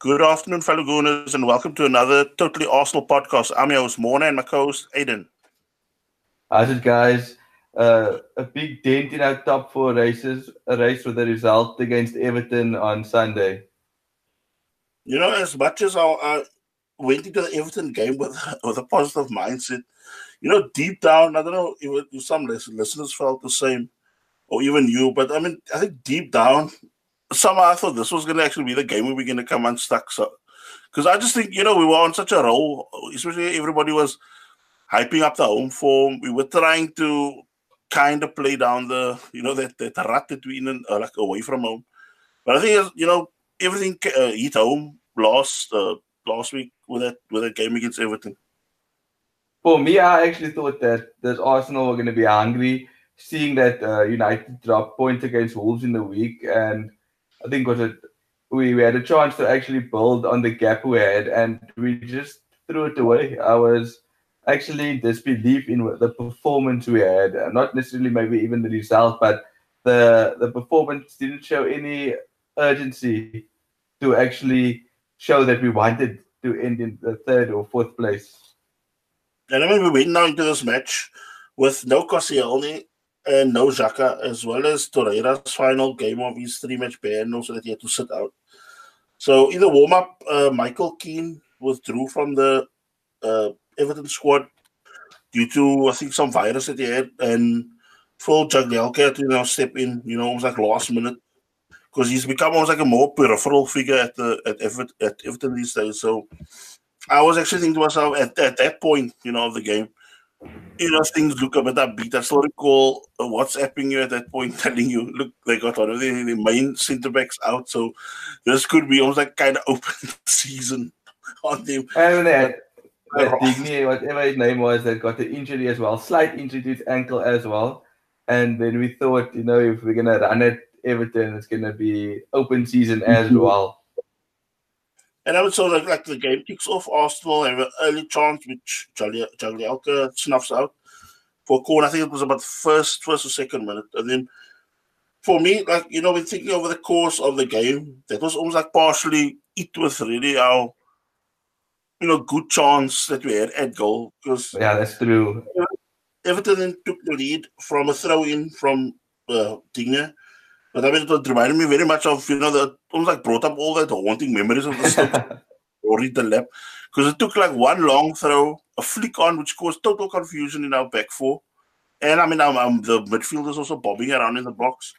Good afternoon, fellow Gooners, and welcome to another Totally Arsenal podcast. I'm your host, Morna, and my co-host, Aiden. How's it, guys? Uh, a big dent in our top four races, a race with a result against Everton on Sunday. You know, as much as I, I went into the Everton game with, with a positive mindset, you know, deep down, I don't know if, if some listeners felt the same, or even you, but I mean, I think deep down, somehow I thought this was going to actually be the game we were going to come unstuck. So, because I just think, you know, we were on such a roll, especially everybody was hyping up the home form. We were trying to kind of play down the, you know, that, that rut that we in, uh, like away from home. But I think, you know, everything uh, hit home last uh, last week with that with that game against Everton. For me, I actually thought that that Arsenal were going to be angry, seeing that uh, United dropped points against Wolves in the week, and I think was it we, we had a chance to actually build on the gap we had, and we just threw it away. I was actually disbelief in the performance we had, not necessarily maybe even the result, but the the performance didn't show any urgency to actually show that we wanted to end in the third or fourth place. And I mean, we went now into this match with no Koscielny and no Xhaka, as well as Torreira's final game of his three-match ban, also that he had to sit out. So in the warm-up, uh, Michael Keane withdrew from the uh, Everton squad due to, I think, some virus that he had, and Phil Jagielka had to you know, step in, you know, almost like last minute, because he's become almost like a more peripheral figure at the at Everton, at Everton these days. So I was actually thinking to myself at, at that point, you know, of the game, you know, things look a bit upbeat. I still recall WhatsApping you at that point, telling you, look, they got one of the, the main centre backs out, so this could be almost like kind of open season on them. And that, that Digne, whatever his name was, that got the injury as well, slight injury to his ankle as well. And then we thought, you know, if we're gonna run it Everton, it's gonna be open season as mm-hmm. well. And I would say like, like the game kicks off, Arsenal have an early chance which Jagielka snuffs out for a corner. I think it was about the first first or second minute. And then for me, like you know, when thinking over the course of the game, that was almost like partially it was really our you know good chance that we had at goal because yeah, that's true. Everton then took the lead from a throw in from uh, Digne but I mean, it reminded me very much of, you know, the almost like brought up all that haunting memories of the stuff or Rory Delap. Because it took like one long throw, a flick on, which caused total confusion in our back four. And I mean, I'm, I'm, the midfielders also bobbing around in the box.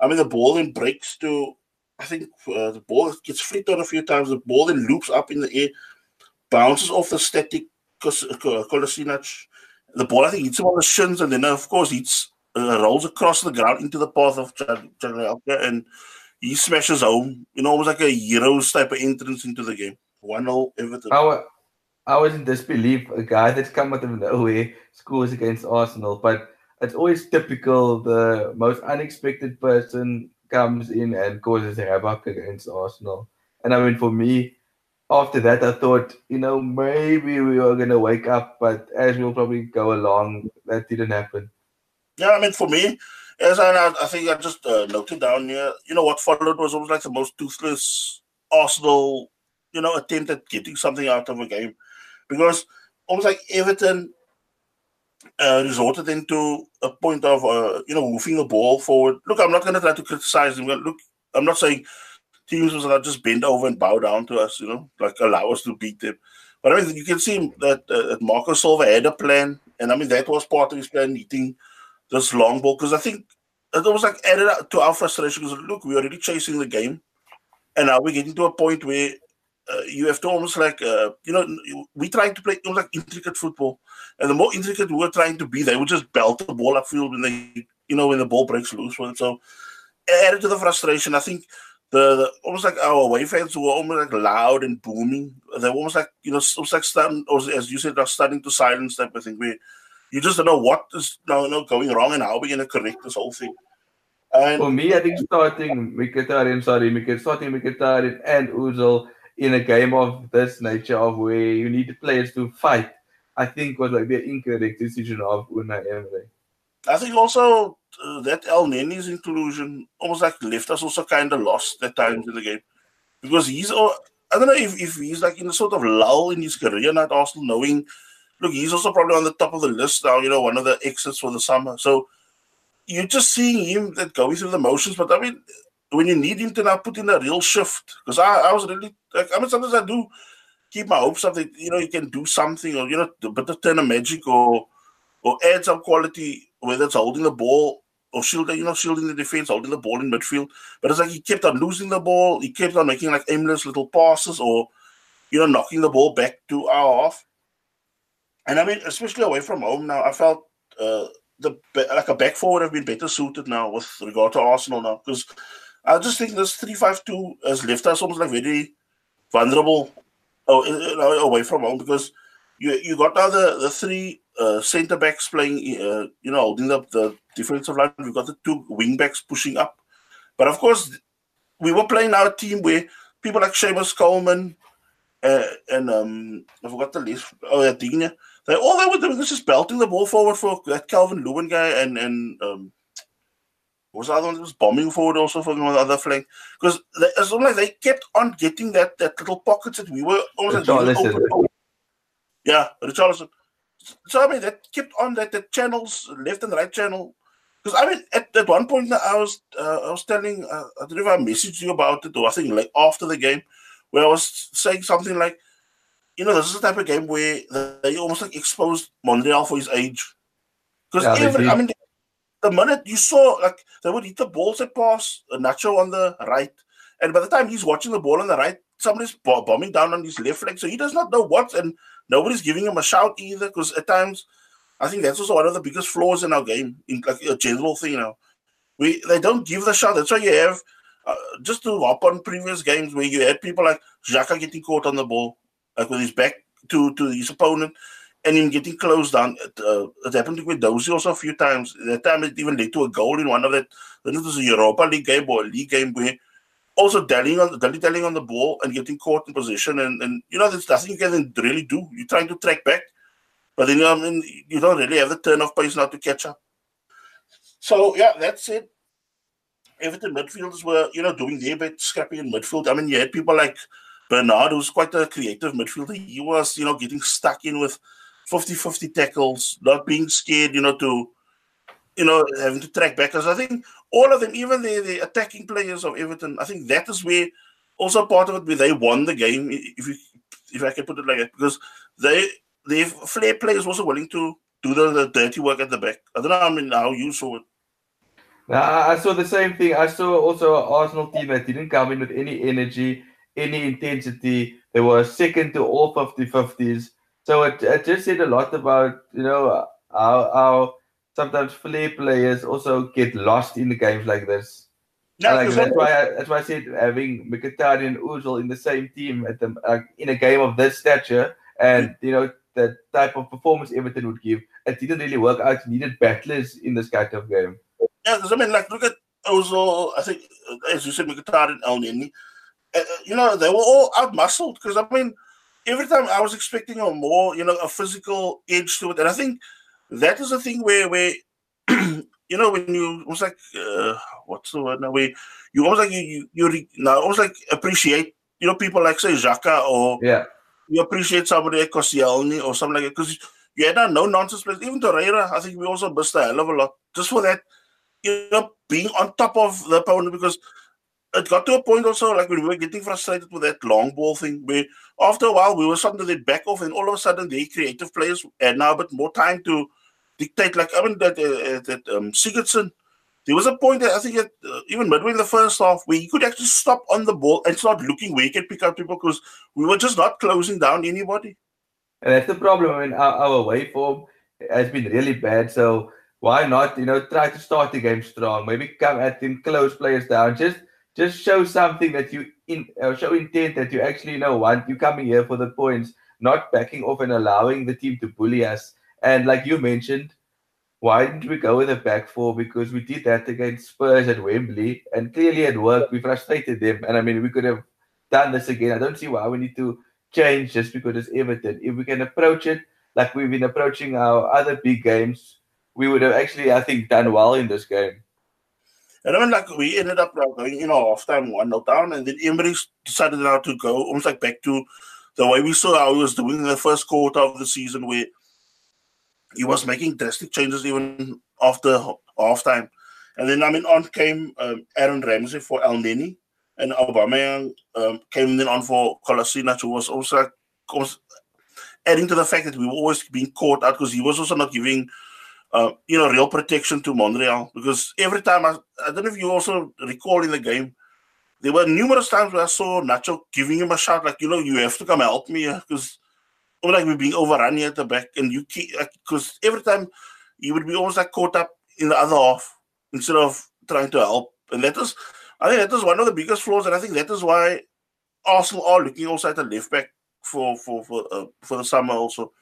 I mean, the ball then breaks to, I think uh, the ball gets flicked on a few times. The ball then loops up in the air, bounces off the static Kolasinac. The ball, I think, hits him on the shins, and then, of course, hits uh, rolls across the ground into the path of Jagielka and he smashes home. You know, almost like a hero's type of entrance into the game. 1 0 Everton. I, I was in disbelief. A guy that's come out of nowhere scores against Arsenal, but it's always typical. The most unexpected person comes in and causes havoc against Arsenal. And I mean, for me, after that, I thought, you know, maybe we were going to wake up, but as we'll probably go along, that didn't happen. Yeah, I mean, for me, as I, I think I just uh, noted down here, you know, what followed was almost like the most toothless Arsenal, you know, attempt at getting something out of a game. Because almost like Everton uh, resorted into a point of, uh, you know, moving the ball forward. Look, I'm not going to try to criticize them. Look, I'm not saying teams was to just bend over and bow down to us, you know, like allow us to beat them. But I mean, you can see that, uh, that Silva had a plan. And I mean, that was part of his plan, eating – this long ball because I think it was like added up to our frustration because look, we're already chasing the game, and now we're getting to a point where uh, you have to almost like uh, you know we trying to play almost like intricate football, and the more intricate we are trying to be, they would just belt the ball upfield when they you know when the ball breaks loose. So added to the frustration, I think. The, the, almost like our away fans were almost like loud and booming. They were almost like you know, almost like starting, as you said, they're starting to silence type of thing. Where you just don't know what is you know, going wrong and how we're going to correct this whole thing. And For me, I think starting Mkhitaryan, sorry, starting Mkhitaryan and Ozil in a game of this nature of where you need players to fight, I think was like the incorrect decision of Unai Emery. I think also uh, that Elneny's inclusion almost like left us also kind of lost at times in the game because he's. I I don't know if, if he's like in a sort of lull in his career now at Arsenal, knowing look, he's also probably on the top of the list now, you know, one of the exits for the summer. So you're just seeing him that going through the motions. But I mean, when you need him to now put in a real shift, because I, I was really like, I mean, sometimes I do keep my hopes up that you know you can do something or you know a bit of turn of magic or or add some quality, whether it's holding the ball or shielding, you know, shielding the defense, holding the ball in midfield. But it's like he kept on losing the ball. He kept on making like aimless little passes or, you know, knocking the ball back to our half. And I mean, especially away from home now, I felt uh, the like a back four would have been better suited now with regard to Arsenal now because I just think this three five two has left us almost like very vulnerable uh, away from home because you you got now the, the three uh, centre backs playing, uh, you know, holding up the defensive line. We've got the two wing backs pushing up. But of course, we were playing our team where people like Seamus Coleman uh, and um, I forgot the list. Oh, yeah, Digne. They all they were doing was just belting the ball forward for that Calvert-Lewin guy and and um, what was the other one? That was bombing forward also from the other flank. Because as long as they kept on getting that that little pockets that we were almost like yeah, Richarlison. So I mean that kept on that the channels left and right channel. Because I mean at, at one point I was uh, I was telling uh, I don't know if I messaged you about it or I think like after the game where I was saying something like, you know, this is the type of game where they almost like exposed Monreal for his age. Because yeah, even I mean the minute you saw like they would hit the balls that pass a Nacho on the right, and by the time he's watching the ball on the right, somebody's bombing down on his left leg, so he does not know what and nobody's giving him a shout either because at times I think that's also one of the biggest flaws in our game, in like a general thing. You know, we they don't give the shot. That's why you have uh, just to hop on previous games where you had people like Xhaka getting caught on the ball, like with his back to to his opponent, and him getting closed down. It, uh, it happened with Dozy also a few times. That time it even led to a goal in one of that. Then it was a Europa League game or a league game where also dallying on dally dallying on the ball and getting caught in position and, and you know there's nothing you can really do. You're trying to track back, but then you know, I mean you don't really have the turn of pace now to catch up. So yeah, that's it. Everton midfielders were, you know, doing their bit, scrapping in midfield. I mean, you had people like Bernard, who's quite a creative midfielder. He was, you know, getting stuck in with 50-50 tackles, not being scared, you know, to you know, having to track back. Because I think all of them, even the, the attacking players of Everton, I think that is where also part of it where they won the game, if you, if I can put it like that, because they the flair players also willing to do the, the, dirty work at the back. I don't know I mean, how you saw it. I saw the same thing. I saw also an Arsenal team that didn't come in with any energy, any intensity. They were second to all 50 50s. So it, it just said a lot about, you know, how, how sometimes flair players also get lost in the games like this. No, like, that's why I, that's why I said having Mkhitaryan and Ozil in the same team at the uh, in a game of this stature and you know the type of performance Everton would give, it didn't really work out. It needed battlers in this kind of game. Yeah, because I mean, like look at Ozil. I think as you said, Mkhitaryan uh, you know, they were all out muscled because I mean, every time I was expecting a more, you know, a physical edge to it, and I think that is a thing where where you know when you was like uh, what's the word now where you almost like you you, you now almost like appreciate you know people like say Xhaka or yeah. you appreciate somebody like Koscielny or something like that because you had no nonsense players even Torreira I think we also missed a hell of a lot just for that you know being on top of the opponent because it got to a point also like we were getting frustrated with that long ball thing where after a while we were starting to back off and all of a sudden the creative players had now a bit more time to dictate. Like I mean that uh, that um, Sigurdsson, there was a point that I think uh, even midway in the first half where he could actually stop on the ball and start looking where he could pick up people because we were just not closing down anybody. And that's the problem. I mean, our, our away form has been really bad. So why not, you know, try to start the game strong? Maybe come at them, close players down. Just just show something that you in uh, show intent that you actually know want you coming here for the points, not backing off and allowing the team to bully us. And like you mentioned, why didn't we go with a back four? Because we did that against Spurs at Wembley, and clearly it worked. We frustrated them, and I mean we could have done this again. I don't see why we need to change just because it's Everton. If we can approach it like we've been approaching our other big games, we would have actually, I think, done well in this game. And mean, like we ended up like, going, you know, half time one nil down, and then Emery decided now to go almost like back to the way we saw how he was doing in the first quarter of the season, where he was making drastic changes even after half time. And then I mean, on came um, Aaron Ramsey for Elneny, and Aubameyang um, came in on for Kolasinac, who was also like, adding to the fact that we were always being caught out because he was also not giving uh, you know, real protection to Monreal because every time I, I don't know if you also recall in the game, there were numerous times where I saw Nacho giving him a shot, like, you know, you have to come help me because like we're being overrun here at the back, and you keep because every time you would be almost like caught up in the other half instead of trying to help, and that is, I think that is one of the biggest flaws, and I think that is why Arsenal are looking also at the left back for for for uh, for the summer also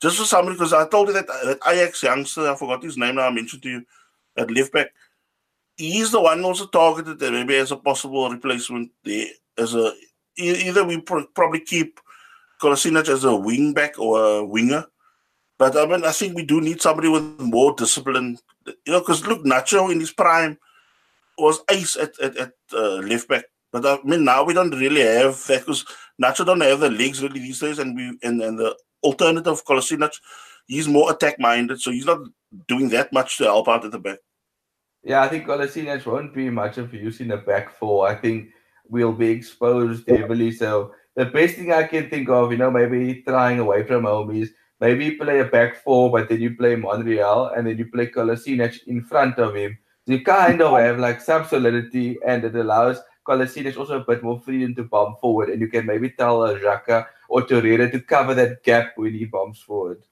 just for somebody, because I told you that, that Ajax youngster, I forgot his name now, I mentioned to you, at left back. He's the one also targeted there, maybe as a possible replacement there. As a either we probably keep Kolasinac as a wing back or a winger. But I mean, I think we do need somebody with more discipline. You know, because look, Nacho in his prime was ace at, at, at uh, left back. But I mean, now we don't really have that because Nacho don't have the legs really these days, and we and, and the alternative Kolasinac, he's more attack minded, so he's not doing that much to help out at the back. Yeah, I think Kolasinac won't be much of use in the back four. I think we'll be exposed heavily. So the best thing I can think of, you know, maybe trying away from home is maybe play a back four, but then you play Monreal and then you play Kolasinac in front of him. You kind of have like some solidity and it allows Kolasinac also a bit more freedom to bomb forward and you can maybe tell uh, Xhaka or Torreira to cover that gap when he bombs forward.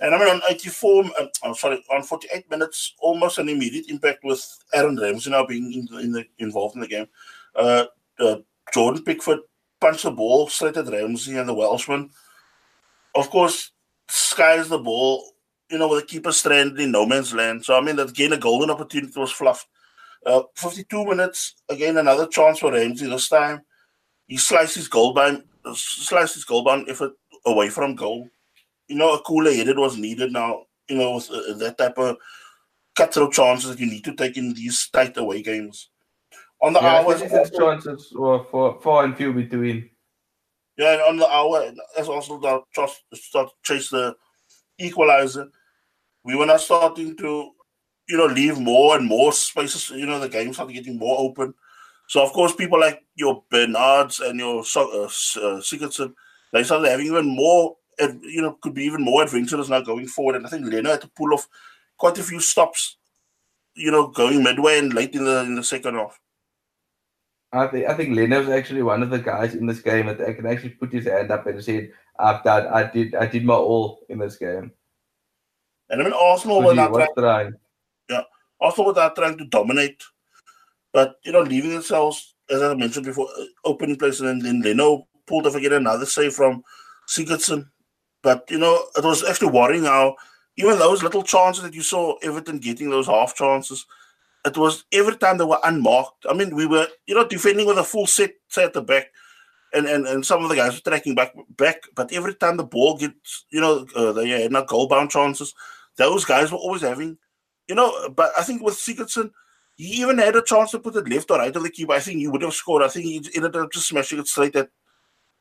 And I mean, on 84, um, I'm sorry, on 48 minutes, almost an immediate impact with Aaron Ramsey now being in in the, involved in the game. Uh, uh, Jordan Pickford punched the ball straight at Ramsey and the Welshman. Of course, skies the ball, you know, with the keeper stranded in no man's land. So, I mean, that again, a golden opportunity was fluffed. Uh, 52 minutes, again, another chance for Ramsey this time. He sliced his goal by sliced his goal bound effort away from goal. You know, a cooler headed was needed now. You know, with uh, that type of cutthroat chances that you need to take in these tight away games. On the yeah, hour, his chances were for far and few between. Yeah, on the hour, as also the just start chase the equalizer. We were not starting to, you know, leave more and more spaces. You know, the game started getting more open. So of course, people like your Bernards and your uh, uh, Sigurdsson, they started having even more, you know, could be even more adventurous now going forward. And I think Leno had to pull off quite a few stops, you know, going midway and late in the in the second half. I think I think Leno's actually one of the guys in this game that can actually put his hand up and say, "I've done, I did, I did my all in this game." And I mean, Arsenal were not trying. Yeah, were not trying to dominate but you know, leaving themselves, as I mentioned before, uh, open place, and then Leno pulled off again another save from Sigurdsson. But you know, it was actually worrying how even those little chances that you saw Everton getting those half chances, it was every time they were unmarked. I mean, we were you know defending with a full set, at the back. And, and, and some of the guys were tracking back back, but every time the ball gets, you know, uh, they had not goal bound chances. Those guys were always having, you know. But I think with Sigurdsson, he even had a chance to put it left or right of the keeper. I think he would have scored. I think he ended up just smashing it straight at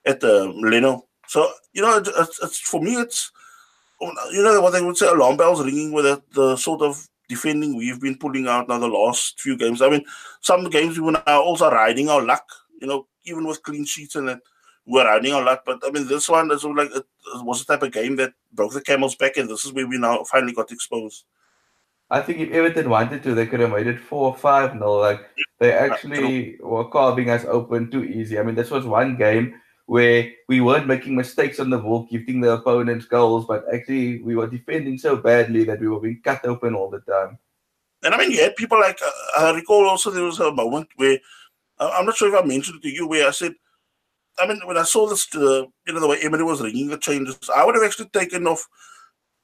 at uh, Leno. So you know, it's, it's, for me, it's you know what they would say alarm bells ringing with the, the sort of defending we've been pulling out now the last few games. I mean, some games we were now also riding our luck. You know, even with clean sheets and that we're riding our luck. But I mean, this one is like it was the type of game that broke the camel's back, and this is where we now finally got exposed. I think if Everton wanted to, they could have made it four or five nil. Like they actually were carving us open too easy. I mean, this was one game where we weren't making mistakes on the ball, giving the opponents goals, but actually we were defending so badly that we were being cut open all the time. And I mean, you had people like uh, I recall also there was a moment where uh, I'm not sure if I mentioned it to you where I said, I mean, when I saw this, uh, you know, the way Emery was ringing the changes, I would have actually taken off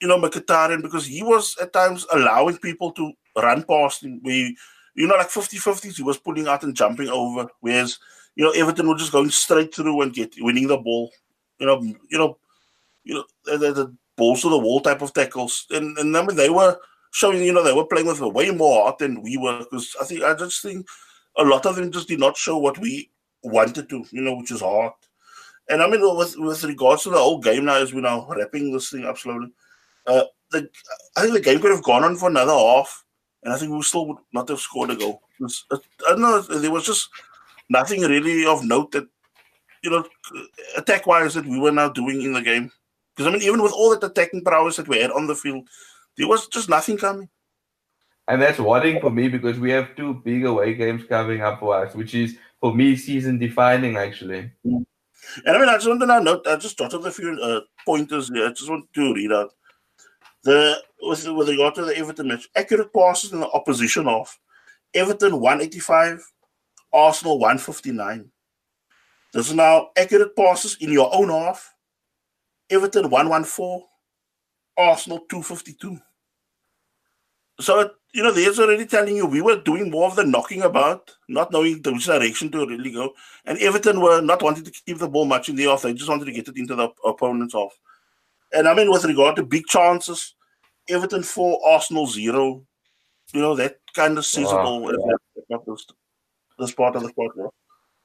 you know, Mkhitaryan because he was at times allowing people to run past him. We, you know, like 50 50s, he was pulling out and jumping over. Whereas, you know, Everton were just going straight through and get winning the ball. You know, you know, you know, the, the balls to the wall type of tackles. And and I mean they were showing you know they were playing with way more art than we were. Because I think I just think a lot of them just did not show what we wanted to, you know, which is art. And I mean, with with regards to the whole game now, as we're now wrapping this thing up slowly, uh, the I think the game could have gone on for another half, and I think we still would not have scored a goal. Was, I don't know. There was just nothing really of note that you know, attack wise that we were now doing in the game. Because I mean, even with all that attacking prowess that we had on the field, there was just nothing coming. And that's worrying for me because we have two big away games coming up for us, which is for me season defining actually. Mm. And I mean, I just want to note, I just jotted a few uh, pointers here. I just want to read out the with, with regard to the Everton match. Accurate passes in the opposition off. Everton 185, Arsenal 159. This is now accurate passes in your own half. Everton 114, Arsenal 252. So, you know, there's already telling you we were doing more of the knocking about, not knowing which direction to really go. And Everton were not wanting to keep the ball much in the off. They just wanted to get it into the opponent's off. And I mean, with regard to big chances, Everton 4, Arsenal 0. You know, that kind of sees wow. it all. This, this part of the sport. Yeah.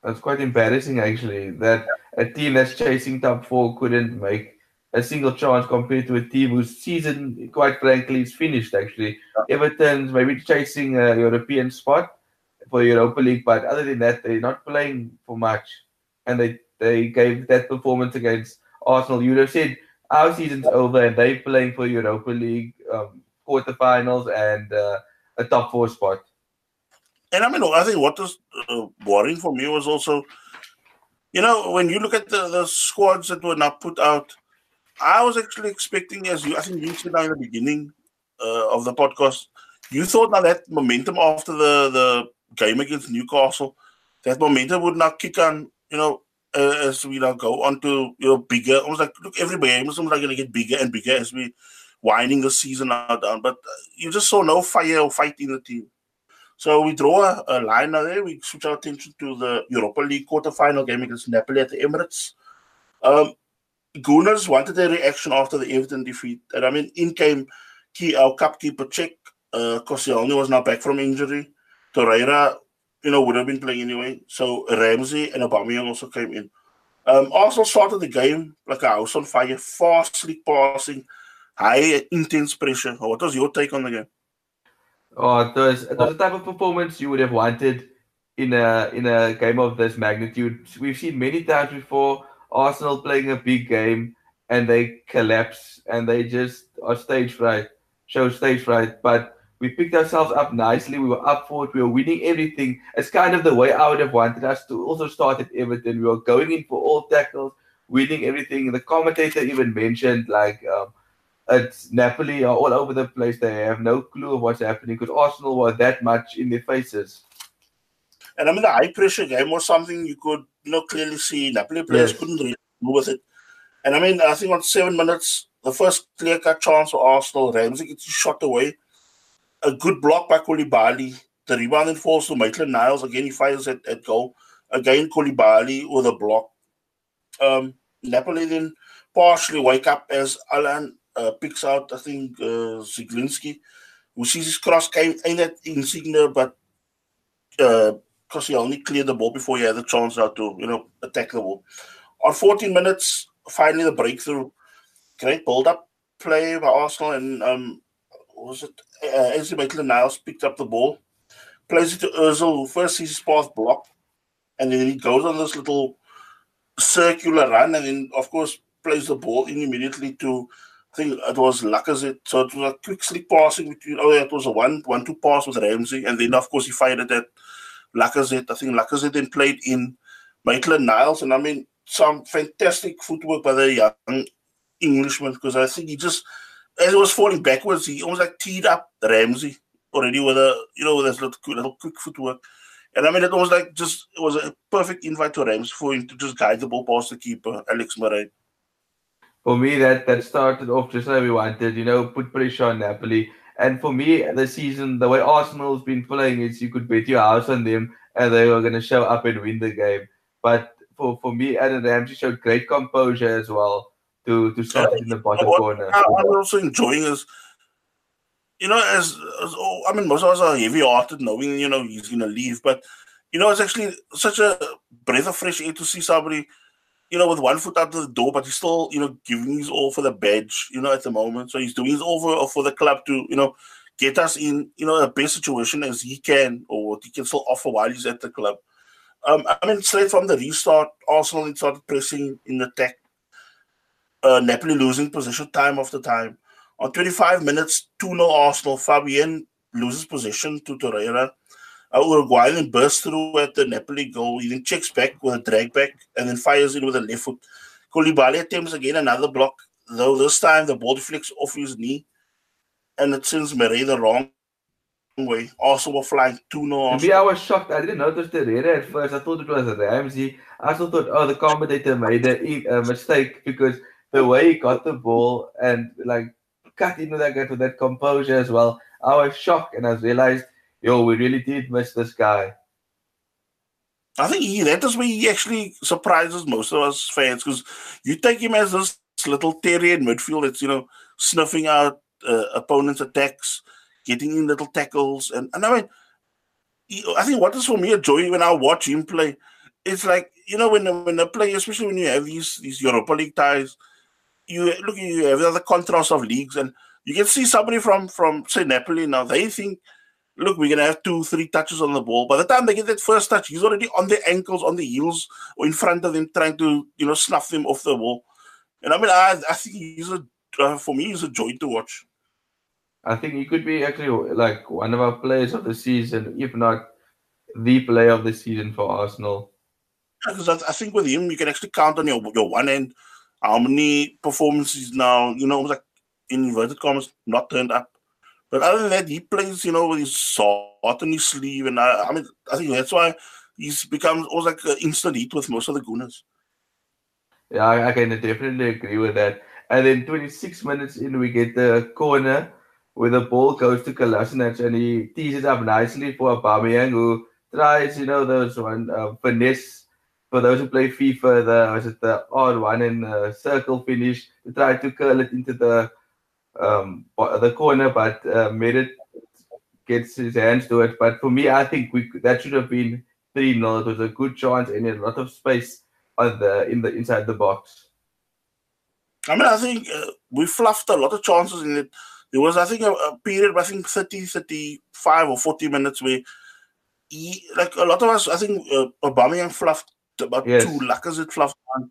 That's quite embarrassing, actually, that a team that's chasing top four couldn't make a single chance compared to a team whose season, quite frankly, is finished. Actually, yeah. Everton's maybe chasing a European spot for Europa League, but other than that, they're not playing for much. And they they gave that performance against Arsenal. You'd have said our season's over, and they're playing for Europa League um, quarterfinals and uh, a top four spot. And I mean, I think what was uh, worrying for me was also, you know, when you look at the, the squads that were not put out, I was actually expecting, as you, I think you said in the beginning uh, of the podcast, you thought now that momentum after the, the game against Newcastle, that momentum would now kick on, you know, as we now go on to, you know, bigger. Almost like, look, every game is like going to get bigger and bigger as we winding the season out down. But uh, you just saw no fire or fight in the team. So we draw a, a line now there. We switch our attention to the Europa League quarter-final game against Napoli at the Emirates. Um, Gunners wanted a reaction after the Everton defeat. And I mean, in came key, our cup keeper Cech. Uh, Koscielny was now back from injury. Torreira, you know, would have been playing anyway. So Ramsey and Aubameyang also came in. Um, Arsenal started the game like a house on fire, fast, slick passing, high, intense pressure. What was your take on the game? Oh, it was, it was the type of performance you would have wanted in a in a game of this magnitude. We've seen many times before Arsenal playing a big game and they collapse and they just are stage fright, show stage fright. But we picked ourselves up nicely. We were up for it. We were winning everything. It's kind of the way I would have wanted us to also start at Everton. We were going in for all tackles, winning everything. The commentator even mentioned like um, it's Napoli are all over the place. They have no clue of what's happening because Arsenal were that much in their faces. And I mean, the high pressure game was something you could, you know, clearly see. Napoli players yes. couldn't really move with it. And I mean, I think on seven minutes, the first clear cut chance for Arsenal, Ramsey gets shot away. A good block by Koulibaly. The rebound then falls to Maitland Niles. Again, he fires at, at goal. Again, Koulibaly with a block. Um, Napoli then partially wake up as Allan uh, picks out, I think, uh, who sees his cross came in at Insigne, but uh, only cleared the ball before he had the chance now to, you know, attack the ball. On 14 minutes, finally the breakthrough. Great build-up play by Arsenal, and um, was it uh, Ainsley Maitland-Niles picked up the ball, plays it to Ozil, who first sees his path blocked, and then he goes on this little circular run, and then of course plays the ball in immediately to I think it was Lacazette. So it was a quick slick passing between. Oh, yeah, it was a one one two pass with Ramsey, and then of course he fired it at Lacazette. I think Lacazette then played in Maitland Niles, and I mean some fantastic footwork by the young Englishman because I think he just as it was falling backwards, he almost like teed up Ramsey already with a you know with his little, little quick footwork. And I mean, it was like just it was a perfect invite to Ramsey for him to just guide the ball past the keeper, Alex Meret for me, that that started off just how we wanted, you know, put pressure on Napoli. And for me, the season, the way Arsenal's been playing is you could bet your house on them and they were going to show up and win the game. But for, for me, Aaron Ramsey showed great composure as well to, to start in the bottom what, corner. I'm also enjoying is you know, as, as oh, I mean, most of us are heavy-hearted, knowing you know he's to leave, but you know, it's actually such a breath of fresh air to see somebody, you know, with one foot out of the door, but he's still, you know, giving his all for the badge, you know, at the moment. So he's doing his all for, for the club to, you know, get us in, you know, a best situation as he can, or what he can still offer while he's at the club. Um, I mean, straight from the restart, Arsenal started pressing in the attack. Uh, Napoli losing possession time after time. On 25 minutes, 2 0 Arsenal, Fabian loses possession to Torreira. Uh, Uruguayan bursts through at the Napoli goal. He then checks back with a drag back and then fires in with a left foot. Koulibaly attempts again another block, though this time the ball deflects off his knee and it sends Meret the wrong way. Also, were flying 2 0. Maybe I was shocked. I didn't notice the red at first. I thought it was Ramsey. I also thought, oh, the commentator made a, a mistake because the way he got the ball and like cut into that guy with that composure as well. I was shocked and I realized, yo, we really did miss this guy. I think he that is where he actually surprises most of us fans because you take him as this little terrier in midfield that's you know snuffing out uh, opponents' attacks, getting in little tackles, and and I mean, I think what is for me a joy when I watch him play, it's like you know when when a play, especially when you have these these Europa League ties, you look you have the contrast of leagues, and you can see somebody from from say Napoli now they think. Look, we're gonna have two, three touches on the ball. By the time they get that first touch, he's already on their ankles, on the heels, or in front of them, trying to, you know, snuff them off the ball. And I mean, I, I think he's a, uh, for me, he's a joy to watch. I think he could be actually like one of our players of the season, if not the player of the season for Arsenal. Because I, I think with him, you can actually count on your your one end how many performances now, you know, like in inverted commas, not turned up. But other than that, he plays, you know, with his heart on his sleeve, and I, I mean, I think that's why he's become almost like an instant hit with most of the Gunners. Yeah, I, I can definitely agree with that. And then 26 minutes in, we get the corner where the ball goes to Kolasinac and he tees it up nicely for Aubameyang, who tries, you know, those one uh, finesse for those who play FIFA, the was it the odd one in the circle finish to try to curl it into the um the corner, but uh, Meret gets his hands to it. But for me, I think we that should have been three 0 It was a good chance and a lot of space on the in the inside the box. I mean, I think uh, we fluffed a lot of chances in it. There was, I think, a, a period, I think 30, 35 or 40 minutes where he, like a lot of us, I think uh, Aubameyang fluffed about yes. two Lacazette fluffed on.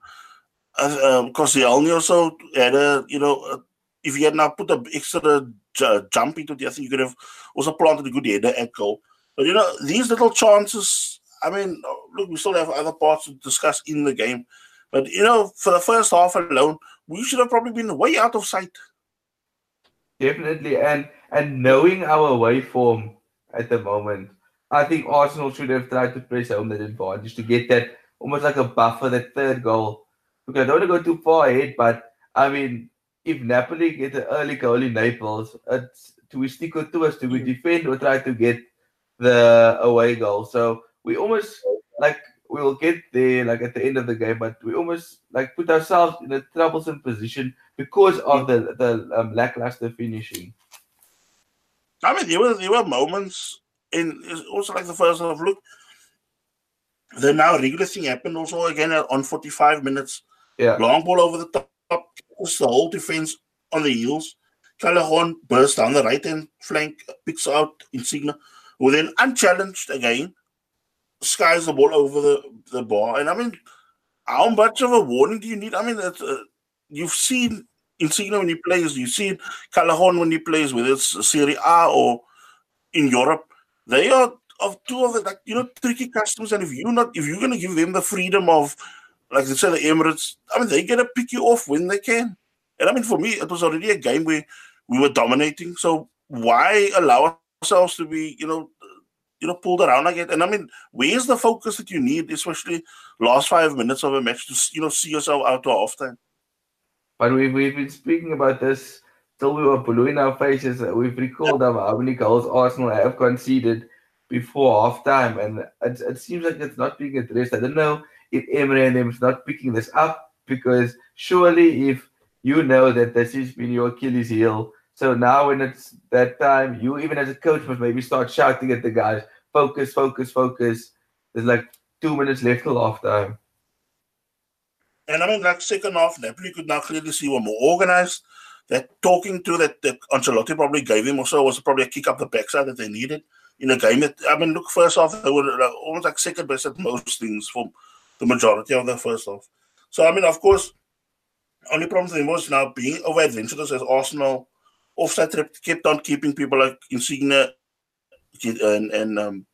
Uh, um, also had a, you know, a, if he had now put an extra j- jump into it, I think you could have also planted a good header at goal. But, you know, these little chances, I mean, look, we still have other parts to discuss in the game. But, you know, for the first half alone, we should have probably been way out of sight. Definitely. And and knowing our way form at the moment, I think Arsenal should have tried to press home that advantage to get that almost like a buffer, that third goal. Because I don't want to go too far ahead, but I mean, if Napoli get an early goal in Naples, it's do we stick to us? Do we defend or try to get the away goal? So we almost like we will get there like at the end of the game, but we almost like put ourselves in a troublesome position because of the the um, lackluster finishing. I mean, there were there were moments in also like the first half. Look, the now regular thing happened also again on 45 minutes. Yeah. Long ball over the top, puts the whole defense on the heels. Callejon bursts down the right hand flank, picks out Insigne, who then unchallenged again, skies the ball over the, the bar. And I mean, how much of a warning do you need? I mean, uh, you've seen Insigne when he plays, you've seen Callejon when he plays, whether it's Serie A or in Europe. They are of two of the like you know tricky customers, and if you're not if you're gonna give them the freedom of like they say the Emirates, I mean they're gonna pick you off when they can. And I mean for me it was already a game where we were dominating. So why allow ourselves to be, you know, you know, pulled around again? And I mean, where's the focus that you need, especially last five minutes of a match to you know see yourself out to half time? But we've, we've been speaking about this till we were blue in our faces. We've recalled how many goals Arsenal have conceded before half time, and it, it seems like it's not being addressed. I don't know if Emery and them is not picking this up because surely if you know that this has been your Achilles heel So now when it's that time, you even as a coach must maybe start shouting at the guys, focus, focus, focus. There's like two minutes left till half time. And I mean, like second half, Napoli could now clearly see were more organized. That talking to that, that Ancelotti probably gave him also was probably a kick up the backside that they needed in a game. That I mean, look, first half they were like, almost like second best at most things for the majority of the first half. So I mean, of course, only problem for them was now being over adventurous as Arsenal offside trip kept on keeping people like Insigne and and um,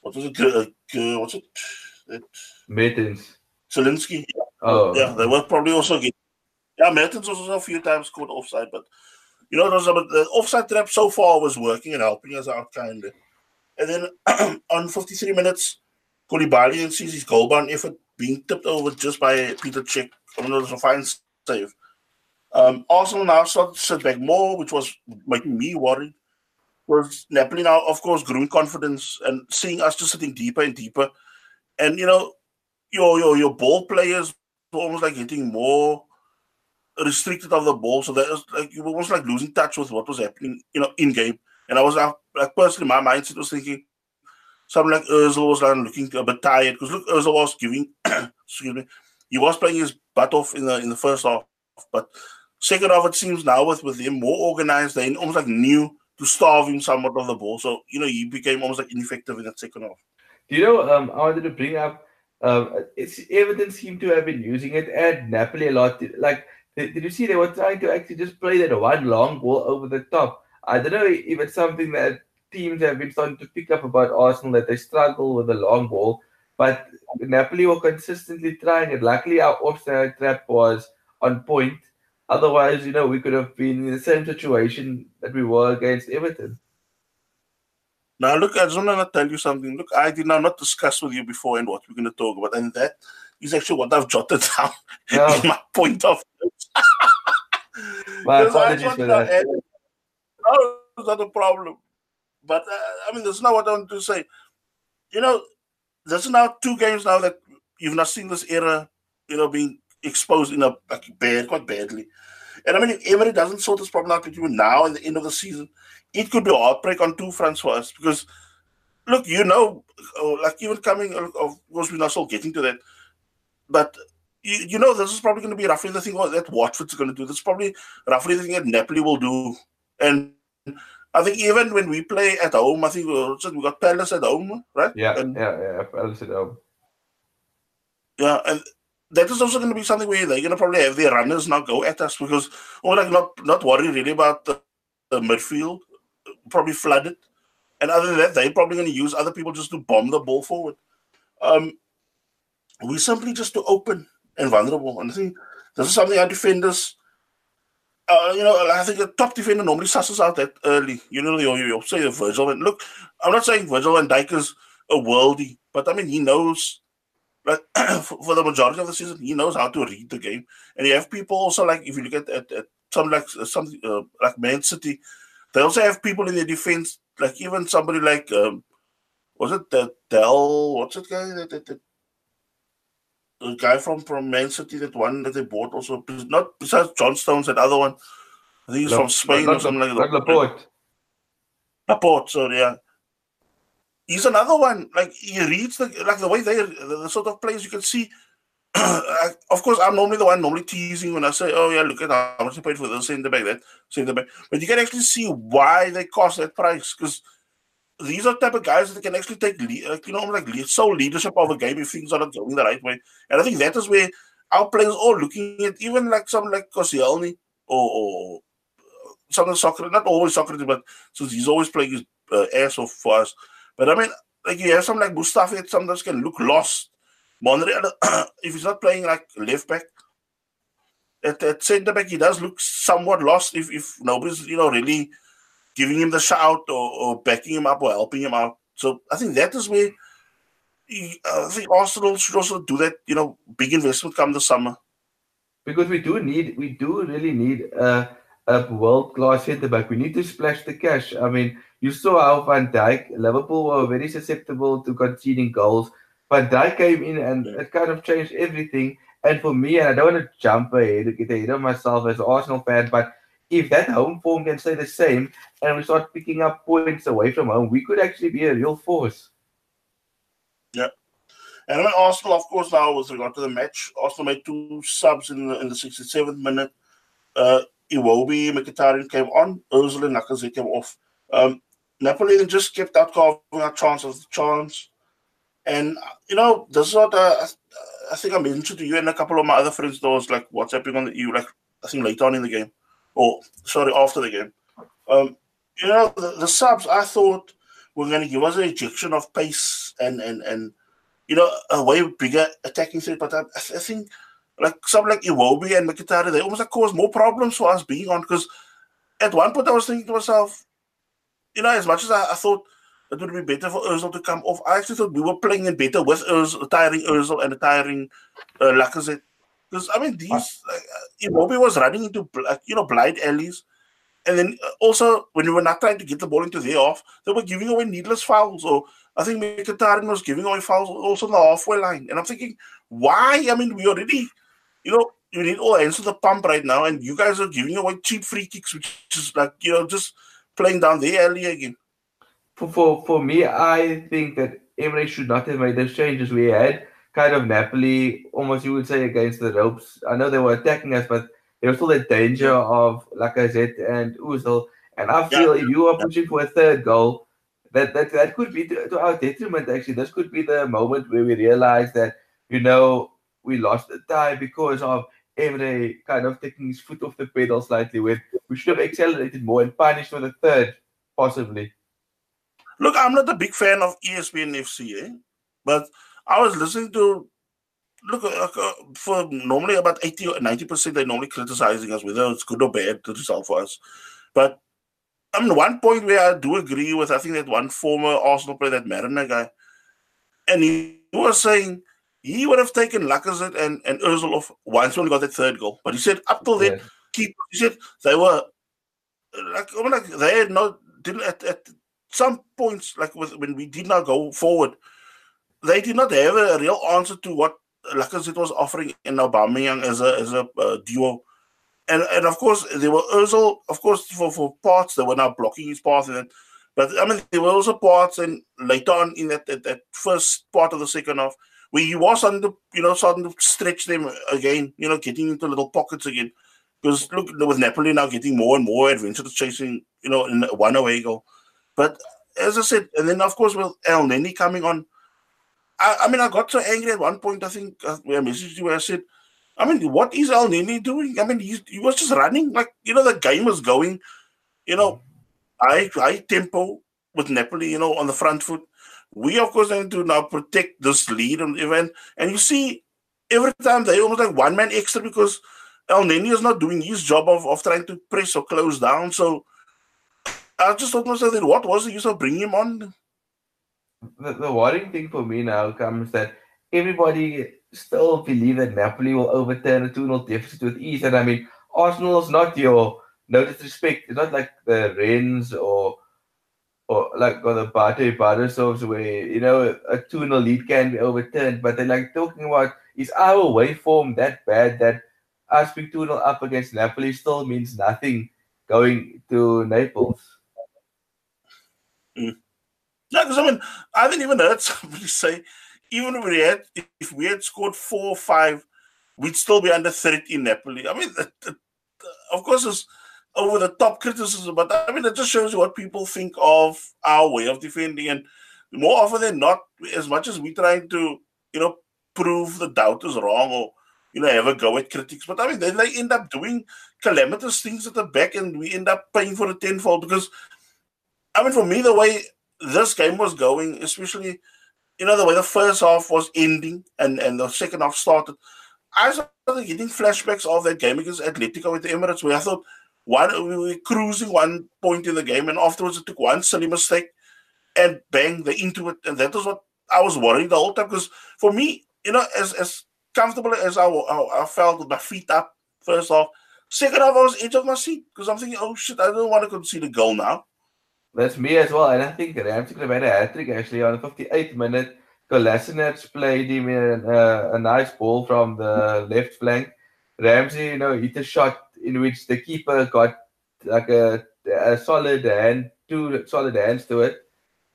what was it? Uh, uh, what's it? it Mertens. Zielinski. Oh, Yeah, they were probably also get. Yeah, Mertens was also a few times caught offside, but you know, was the offside trap so far was working and helping us out kind of. And then on 53 minutes, Koulibaly and sees his goal bound effort being tipped over just by Peter Cech. I mean, it was a fine save. Um, Arsenal now started to sit back more, which was making me worried. Was Napoli now, of course, growing confidence and seeing us just sitting deeper and deeper. And you know, your your your ball players were almost like getting more restricted of the ball, so that was like you were almost like losing touch with what was happening, you know, in game. And I was uh, like personally, my mindset was thinking something like Özil was like looking a bit tired because look, Özil was giving, excuse me, he was playing his butt off in the in the first half, but second half it seems now with with him more organized, they almost like knew to starve him somewhat of the ball. So you know he became almost like ineffective in that second half. Do you know? Um, I wanted to bring up. Um, it's Everton seem to have been using it at Napoli a lot. Like, did, did you see they were trying to actually just play that one long ball over the top? I don't know if it's something that teams have been starting to pick up about Arsenal that they struggle with the long ball, but Napoli were consistently trying it. Luckily, our offside trap was on point. Otherwise, you know, we could have been in the same situation that we were against Everton. Now, look, I just want to tell you something. Look, I did now not discuss with you before and what we're going to talk about, and that is actually what I've jotted down Yeah. in my point of notes. My apologies for that. No, it's not a problem. But uh, I mean, that's not what I want to say. You know, there's now two games now that you've not seen this era, you know, being exposed in a like bad, quite badly. And I mean, if Emery doesn't sort this problem out between now and the end of the season, it could be a heartbreak on two fronts for us. Because, look, you know, like even coming, of course, we're not still getting to that, but you, you know, this is probably going to be roughly the thing that Watford's going to do. This is probably roughly the thing that Napoli will do. And I think even when we play at home, I think we got Palace at home, right? Yeah, And, yeah, yeah. Palace at home. yeah, and that is also going to be something where they're going to probably have their runners now go at us because, or like not not worry really about the, the midfield, probably flooded, and other than that, they're probably going to use other people just to bomb the ball forward. Um, we simply just to open and vulnerable, and I think this is something our defenders. Uh, you know, I think a top defender normally susses out that early. You know, you, you say the Virgil. And look, I'm not saying Virgil van Dijk is a worldie, but I mean, he knows like for, for the majority of the season, he knows how to read the game. And you have people also like if you look at at, at some like some uh, like Man City, they also have people in their defense, like even somebody like um, was it the Dell? What's it guy? That, that, that the guy from from Man City, that one that they bought also, not besides John Stones, that other one. I think he's La- from Spain not, or something not, like that. Laporte. Laporte, sorry, yeah. He's another one. Like he reads the like the way they the, the sort of players you can see. like, of course, I'm normally the one normally teasing when I say, "Oh yeah, look at how much they paid for this centre back, that centre back." But you can actually see why they cost that price because these are the type of guys that can actually take, you know, like sole leadership of a game if things are not going the right way. And I think that is where our players are looking at, even like some like Koscielny or, or some of soccer, not always Sokratis, but since he's always playing his uh, ass off for us. But I mean, like you have some like Mustafi sometimes can look lost. Monreal, if he's not playing like left back, at, at centre back, he does look somewhat lost if, if nobody's, you know, really giving him the shout or, or backing him up or helping him out. So I think that is where he, I think Arsenal should also do that, you know, big investment come the summer. because we do need we do really need a, a world class centre back. We need to splash the cash. I mean, you saw how Van Dijk, Liverpool were very susceptible to conceding goals. Van Dijk came in and it kind of changed everything. And for me, and I don't want to jump ahead, get ahead of myself as an Arsenal fan, but if that home form can stay the same and we start picking up points away from home, we could actually be a real force. Yeah. And mean, Arsenal, of course, now with regard to the match, Arsenal made two subs in the, in the 67th minute. Uh, Iwobi, Mkhitaryan came on, Ozil and Lacazette came off. Um, Napoli just kept out carving out chance after chance. And, you know, this is what uh, I think I mentioned to you and a couple of my other friends, those like what's happening on the EU, like I think later on in the game, or sorry, after the game. Um, you know, the, the subs I thought were going to give us an injection of pace and and and you know a way bigger attacking threat, but I, I think like something like Iwobi and Mkhitaryan, they almost like cause more problems for us being on because at one point I was thinking to myself, you know, as much as I, I thought it would be better for Ozil to come off, I actually thought we were playing it better with Ozil, tiring Ozil and tiring uh, Lacazette. Because I mean, these uh, Iwobi was running into you know blind alleys, and then uh, also when we were not trying to get the ball into their off, they were giving away needless fouls. Or I think Mkhitaryan was giving away fouls also on the halfway line, and I'm thinking, why? I mean, we already, you know, you need all hands to the pump right now, and you guys are giving away cheap free kicks, which is like you know just playing down the alley again. For, for for me, I think that Emery should not have made those changes we had kind of Napoli, almost you would say, against the ropes. I know they were attacking us, but there was still a danger of Lacazette and Ozil. And I feel yeah. if you are pushing for a third goal, that that, that could be to, to, our detriment, actually. This could be the moment where we realize that, you know, we lost the tie because of Emery kind of taking his foot off the pedal slightly with we should have accelerated more and punished for the third, possibly. Look, I'm not a big fan of ESPN FC, eh? but I was listening to look uh, uh, for normally about 80 or 90 percent they're normally criticizing us whether it's good or bad the result for us but i mean one point where i do agree with i think that one former arsenal player that mariner guy and he was saying he would have taken Lacazette and, and Ozil off once when he got that third goal. But he said up till then, yeah. keep he said they were like, I mean, like they had no didn't at, at some points like with when we did not go forward, they did not have a real answer to what Lacazette was offering in Aubameyang as a as a uh, duo. And and of course there were also of course for, for parts that were now blocking his path and but I mean there were also parts and later on in that, that, that first part of the second half where he was on the you know starting to stretch them again, you know, getting into little pockets again. Because look with Napoli now getting more and more adventurous chasing, you know, in one away goal. But as I said, and then of course with Elneny coming on, I, I, mean, I got so angry at one point. I think uh, I messaged you, where I said, I mean, what is Elneny doing? I mean, he, he was just running like you know the game was going, you know, high high tempo with Napoli, you know, on the front foot. We of course need to now protect this lead on event, and you see every time they almost like one man extra because Elneny is not doing his job of, of trying to press or close down. So I just thought myself, what was the use of bringing him on? The, the worrying thing for me now comes that everybody still believe that Napoli will overturn a 2 0 deficit with ease. And I mean, Arsenal is not your, no disrespect, it's not like the Rennes or or like or the Bate Borisovs where, you know, a 2 0 lead can be overturned. But they're like talking about is our waveform that bad that us being 2 0 up against Napoli still means nothing going to Naples? Mm. Yeah, because I mean, I haven't even heard somebody say, even if we had, if we had scored four or five, we'd still be under 30 in Napoli. I mean, of course, it's over the top criticism, but I mean, it just shows you what people think of our way of defending. And more often than not, as much as we're trying to, you know, prove the doubters wrong or, you know, have a go at critics, but I mean, then they end up doing calamitous things at the back and we end up paying for the tenfold because, I mean, for me, the way this game was going, especially you know the way the first half was ending and and the second half started. I started getting flashbacks of that game against Atletico with the Emirates, where I thought one we were cruising one point in the game, and afterwards it took one silly mistake, and bang, they into it, and that was what I was worried the whole time. Because for me, you know, as as comfortable as I, I, I felt with my feet up first off, second half I was edge of my seat because I'm thinking, oh shit, I don't want to concede a goal now. That's me as well. And I think Ramsey could have had a hat trick actually on the 58th minute. Kolasinac played him in a, a, nice ball from the left flank. Ramsey, you know, hit a shot in which the keeper got like a, a solid hand, two solid hands to it,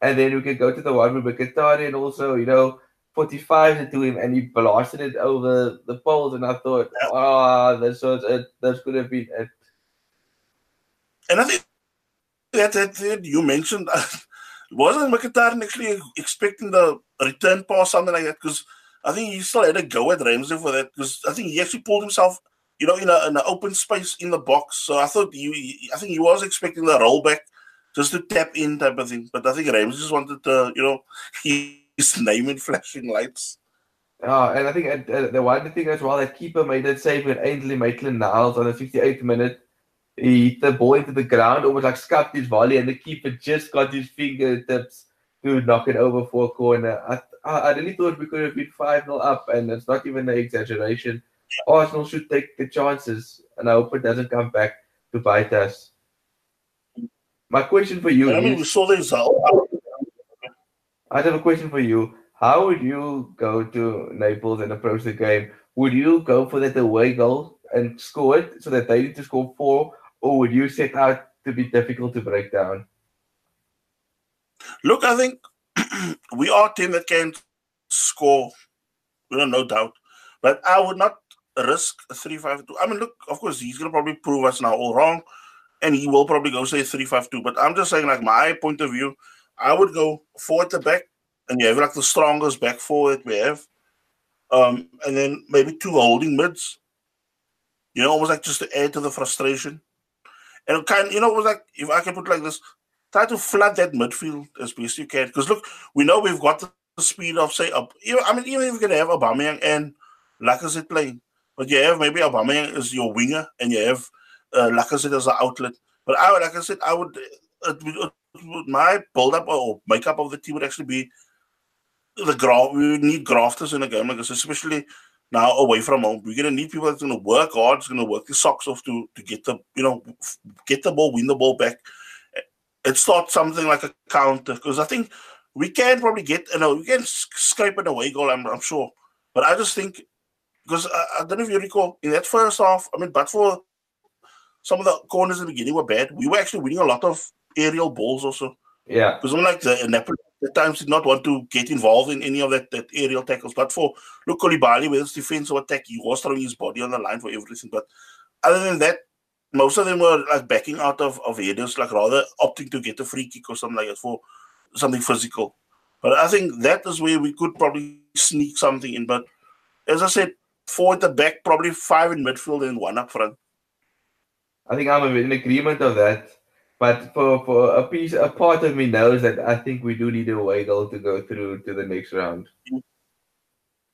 and then we can go to the one with Mkhitaryan also, you know, 45 into him, and he blasted it over the poles, and I thought, oh, this was it. This could have been it. And I think that, that, that you mentioned, wasn't Mkhitaryan actually expecting the return pass, something like that? Because I think he still had a go at Ramsey for that, because I think he actually pulled himself, you know, in, a, in an open space in the box. So I thought you, I think he was expecting the rollback just to tap in type of thing. But I think Ramsey just wanted to, you know, his name in flashing lights. Oh, and I think uh, the one thing as well that keeper made it save when Ainsley Maitland Niles on the 68th minute. He hit the ball into the ground, almost like scuffed his volley, and the keeper just got his fingertips to knock it over for a corner. I, I really thought we could have been 5 0 up, and it's not even an exaggeration. Arsenal should take the chances, and I hope it doesn't come back to bite us. My question for you I mean, is, we saw the result. I have a question for you. How would you go to Naples and approach the game? Would you go for that away goal and score it so that they need to score four, or would you set out to be difficult to break down? Look, I think we are a team that can score, you know, no doubt. But I would not risk a 3 5 2. I mean, look, of course, he's going to probably prove us now all wrong, and he will probably go say three five two. But I'm just saying, like, my point of view, I would go forward to back, and you have like the strongest back four that we have. Um, and then maybe two holding mids. You know, almost like just to add to the frustration. And kind you know, it was like if I can put like this, try to flood that midfield as best you can. Because look, we know we've got the speed of say up. I mean, even if you can have Aubameyang and Lacazette playing, but you have maybe Aubameyang as your winger, and you have uh, Lacazette as an outlet. But I, would, like I said, I would. My build up or makeup of the team would actually be the graft. We would need grafters in a game like this, especially now away from home. We're gonna need people that's gonna work hard, it's gonna work their socks off to to get the you know get the ball, win the ball back. Eh, it's not something like a counter because I think we can probably get you know we can scrape an away goal. I'm, I'm sure, but I just think because I, I don't know if you recall in that first half. I mean, but for some of the corners in the beginning were bad. We were actually winning a lot of aerial balls also. Yeah. Because unlike the Napoli at times did not want to get involved in any of that, that aerial tackles. But for look Koulibaly, whether it's defense or attack, he was throwing his body on the line for everything. But other than that, most of them were like backing out of, of headers, like rather opting to get a free kick or something like that for something physical. But I think that is where we could probably sneak something in. But as I said, four at the back, probably five in midfield and one up front. I think I'm in agreement of that. But for, for a piece, a part of me knows that I think we do need a goal to go through to the next round.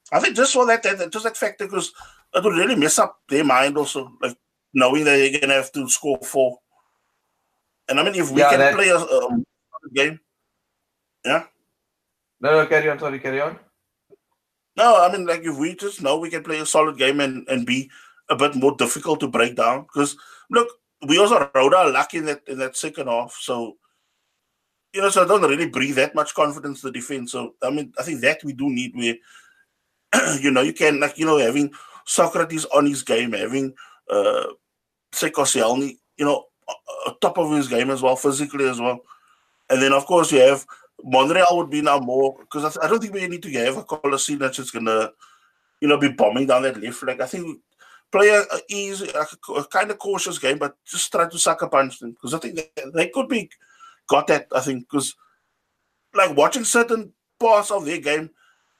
I think just for that, that just that factor, because it would really mess up their mind also, like knowing that they're gonna have to score four. And I mean, if we Yeah, can that- play a, a game, yeah. No, no, carry on. Sorry, carry on. No, I mean, like if we just know we can play a solid game and, and be a bit more difficult to break down. Because look, we also rode our luck in that in that second half. So you know, so I don't really breathe that much confidence to the defense. So I mean, I think that we do need where you know you can like you know having Sokratis on his game, having uh say Koscielny, you know, top of his game as well, physically as well. And then of course you have Monreal would be now more because I, I don't think we need to have a Kolasinac that's just gonna, you know, be bombing down that left flank. I think play a, a easy, a, a kind of cautious game, but just try to sucker punch them because I think they, they could be got that. I think because like watching certain parts of their game,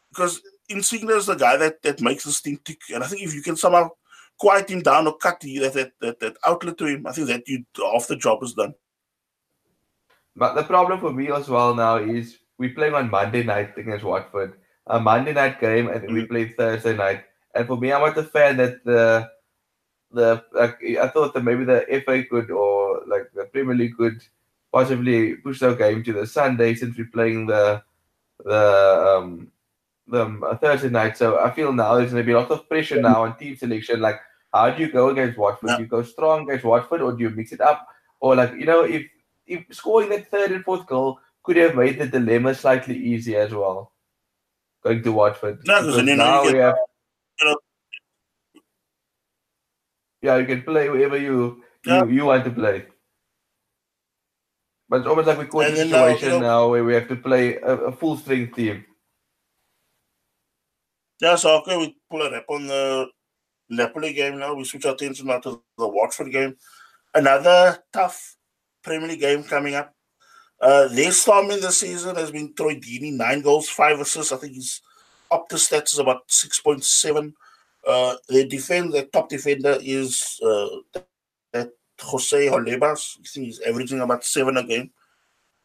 because Insigne is the guy that that makes this team tick, and I think if you can somehow quiet him down or cut the, that, that that that outlet to him, I think that you half the job is done. But the problem for me as well now is we play on Monday night against Watford. A Monday night game and we mm-hmm. play Thursday night. And for me, I'm not a fan that the the like I thought that maybe the FA could or like the Premier League could possibly push their game to the Sunday since we're playing the the um the um, Thursday night. So I feel now there's gonna be a lot of pressure now on team selection. Like how do you go against Watford? Yeah. Do you go strong against Watford or do you mix it up? Or like you know if if scoring that third and fourth goal could have made the dilemma slightly easier as well. Going to Watford. No, 'cause then you know now we have Yeah, you can play wherever you you, Yeah. you want to play. But it's almost like we're caught a situation now, you know, now, where we have to play a, a full strength team. Yeah, so okay, we pull a rep on the Napoli game now. We switch our attention now to the Watford game. Another tough Premier League game coming up. Uh, their storm in the season has been Troy Deeney, nine goals, five assists. I think he's up to stats is about 6.7. Uh, their defense, their top defender is uh, that Jose think he's averaging about seven a game.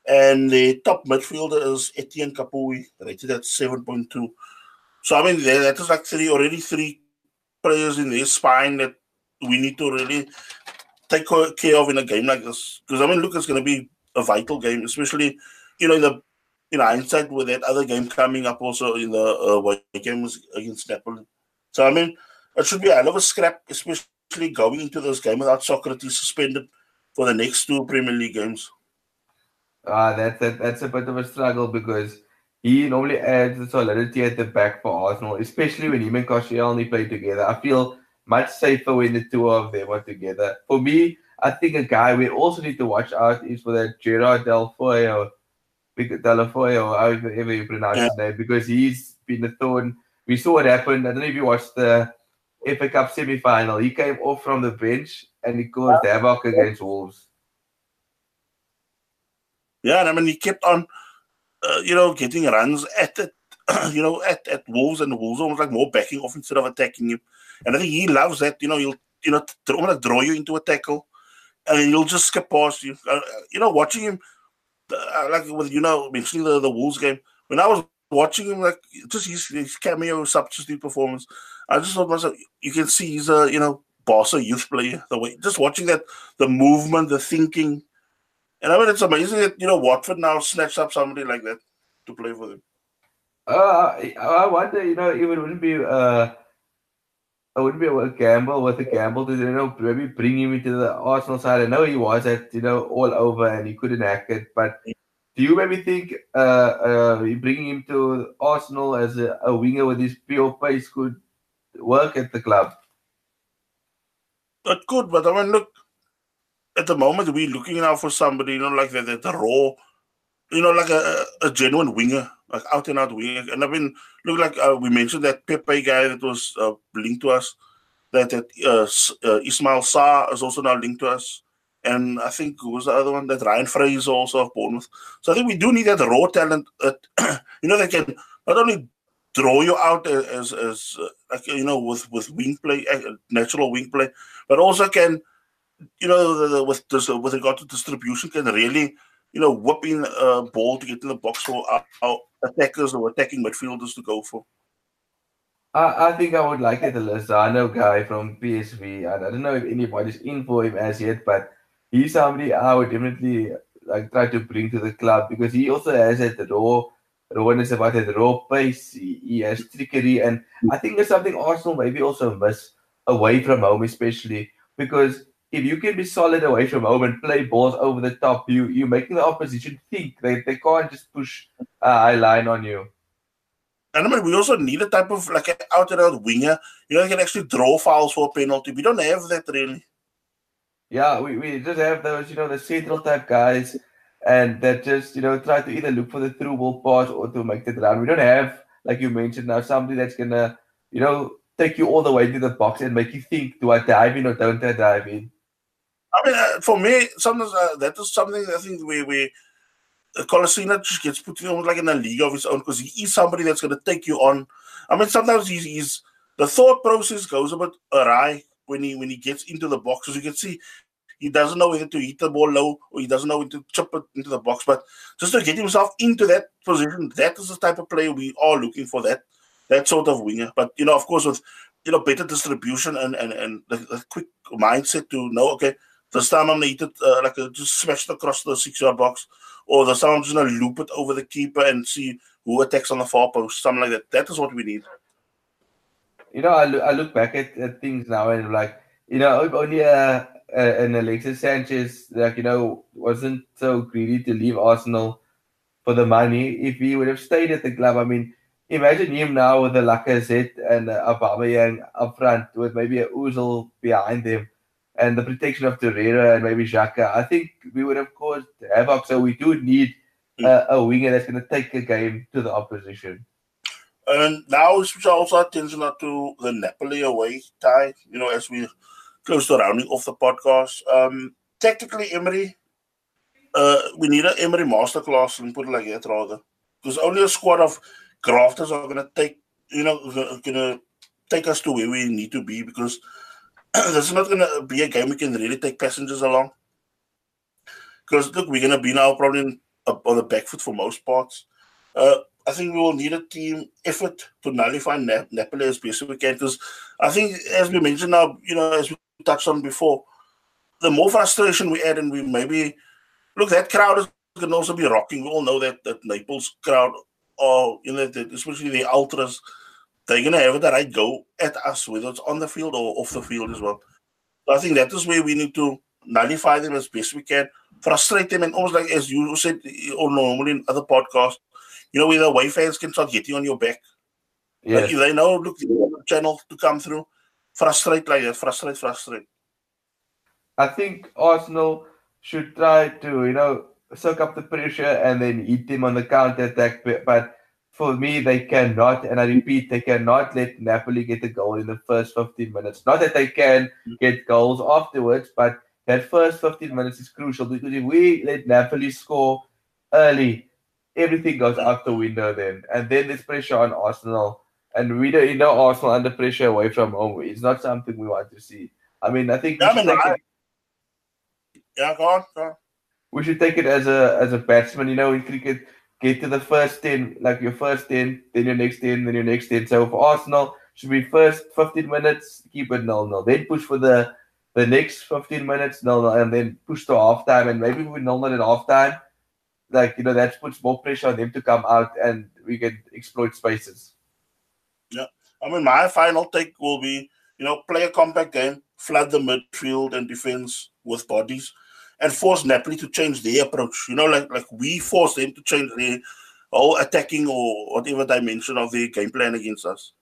And the top midfielder is Etienne Capoue, rated at 7.2. So, I mean, that is like three, already three players in their spine that we need to really take care of in a game like this. Because, I mean, look, it's going to be a vital game, especially, you know, in the in hindsight with that other game coming up also in the uh, game was against Napoli. So, I mean, it should be a hell of a scrap, especially going into this game without Sokratis suspended for the next two Premier League games. Ah, that's that that's a bit of a struggle because he normally adds the solidity at the back for Arsenal, especially when him and Koscielny play together. I feel much safer when the two of them are together. For me, I think a guy we also need to watch out is for that Gerard Deulofeu, Deulofeu, however you pronounce yeah. his name, because he's been a thorn. We saw what happened. I don't know if you watched the FA Cup semi final. He came off from the bench and he caused havoc against Wolves. Yeah, and I mean, he kept on uh, you know, getting runs at it, you know, at, at Wolves and the Wolves almost like more backing off instead of attacking him. And I think he loves that. You know, he'll you know want to draw you into a tackle, and he'll just skip past you. Uh, you know, watching him, uh, like with you know mentioning the the Wolves game when I was watching him, like just his, his cameo substitute performance, I just thought myself, you can see he's a you know boss Barca youth player. The way just watching that, the movement, the thinking, and I mean, it's amazing that you know Watford now snatched up somebody like that to play for them. Uh, I wonder, you know, it wouldn't be uh, it wouldn't be a gamble with a gamble to you know maybe bring him into the Arsenal side. I know he was at you know all over and he couldn't hack it, but do you maybe think uh, uh bringing him to Arsenal as a, a winger with his pure pace could work at the club? It could, but I mean, look, at the moment we're looking now for somebody, you know, like the, the, the raw, you know, like a, a genuine winger, like out and out winger. And I mean, look like uh, we mentioned that Pepe guy that was uh, linked to us, that that uh, uh, Ismail Sarr is also now linked to us. And I think who was the other one that Ryan Fraser also of Bournemouth. So I think we do need that raw talent. That, you know, they can not only draw you out as as uh, like you know with with wing play, uh, natural wing play, but also can you know, the, the, with this, with regard to distribution, can really, you know, whip in a ball to get in the box for our, our attackers or attacking midfielders to go for. I, I think I would like it, the Lozano guy from PSV. I, I don't know if anybody's in for him as yet, but he's somebody I would definitely like try to bring to the club because he also has that raw rawness about that raw pace. He, he has trickery, and I think there's something Arsenal maybe also miss away from home, especially because if you can be solid away from home and play balls over the top, you you're making the opposition think they, they can't just push a high line on you. And I mean, we also need a type of like an out and out winger. You know, you can actually draw fouls for a penalty. We don't have that really. Yeah, we, we just have those, you know, the central type guys and that just, you know, try to either look for the through ball pass or to make the run. We don't have, like you mentioned now, somebody that's gonna, you know, take you all the way to the box and make you think, do I dive in or don't I dive in? I mean, uh, for me, sometimes uh, that is something I think we we uh, Kolasinac just gets put in like in a league of his own because he is somebody that's going to take you on. I mean, sometimes he's, he's the thought process goes a bit awry when he when he gets into the box. As you can see, he doesn't know whether to hit the ball low or he doesn't know when to chip it into the box. But just to get himself into that position, that is the type of player we are looking for. That that sort of winger. But you know, of course, with you know better distribution and and and the, the quick mindset to know, okay, this time I'm to hit uh, like a, just smash it across the six yard box, or time I'm going to loop it over the keeper and see who attacks on the far post, something like that. That is what we need. You know, I look, I look back at, at things now and like, you know, only uh, uh, an Alexis Sanchez, like, you know, wasn't so greedy to leave Arsenal for the money. If he would have stayed at the club, I mean, imagine him now with the Lacazette and uh, Aubameyang up front with maybe a Ozil behind them and the protection of Torreira and maybe Xhaka, I think we would have caused havoc. So we do need uh, a winger that's going to take a game to the opposition. And now we should also attention to the Napoli away tie, you know, as we close to rounding off the podcast. Um, technically, Emery, uh, we need an Emery masterclass and put it like that rather. Because only a squad of grafters are going to take, you know, going to take us to where we need to be because this is not going to be a game we can really take passengers along. Because look, we're going to be now probably on the back foot for most parts. Uh, I think we will need a team effort to nullify Napoli as best we can. Because I think, as we mentioned now, you know, as we touched on before, the more frustration we add, and we maybe look that crowd is can also be rocking. We all know that that Naples crowd, or you know, especially the ultras, they're gonna have the right go at us, whether it's on the field or off the mm-hmm. field as well. So I think that is where we need to nullify them as best we can, frustrate them, and almost like as you said, or normally in other podcasts, you know, where the away fans can start getting on your back. Yes. Like they know, look, the channel to come through, frustrate like that, frustrate, frustrate. I think Arsenal should try to, you know, soak up the pressure and then hit them on the counter attack. But for me, they cannot, and I repeat, they cannot let Napoli get a goal in the first 15 minutes. Not that they can get goals afterwards, but that first 15 minutes is crucial because if we let Napoli score early, everything goes out the window then. And then there's pressure on Arsenal. And we don't, you know, Arsenal under pressure away from home. It's not something we want to see. I mean, I think. Yeah, I mean, I, yeah, go on, go on. We should take it as a as a batsman. You know, in cricket, get to the first 10, like your first 10, then your next 10, then your next 10. So for Arsenal, should be first 15 minutes, keep it nil nil. Then push for the the next 15 minutes, nil nil, and then push to halftime. And maybe we nil nil at halftime, like, you know, that puts more pressure on them to come out and we can exploit spaces. Yeah. I mean, my final take will be, you know, play a compact game, flood the midfield and defense with bodies and force Napoli to change their approach. You know, like like we force them to change their whole attacking or whatever dimension of their game plan against us.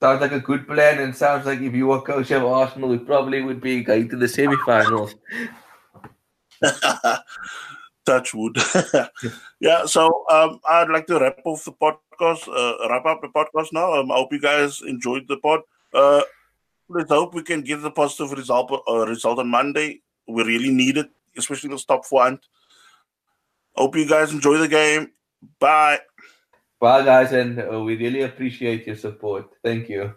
Sounds like a good plan, and sounds like if you were coach of Arsenal, we probably would be going to the semi-finals. Touch wood. yeah, so um, I'd like to wrap off the podcast, uh, wrap up the podcast now. Um, I hope you guys enjoyed the pod. Uh, let's hope we can get the positive result uh, result on Monday. We really need it, especially the top front. Hope you guys enjoy the game. Bye. Bye, guys, and uh, we really appreciate your support. Thank you.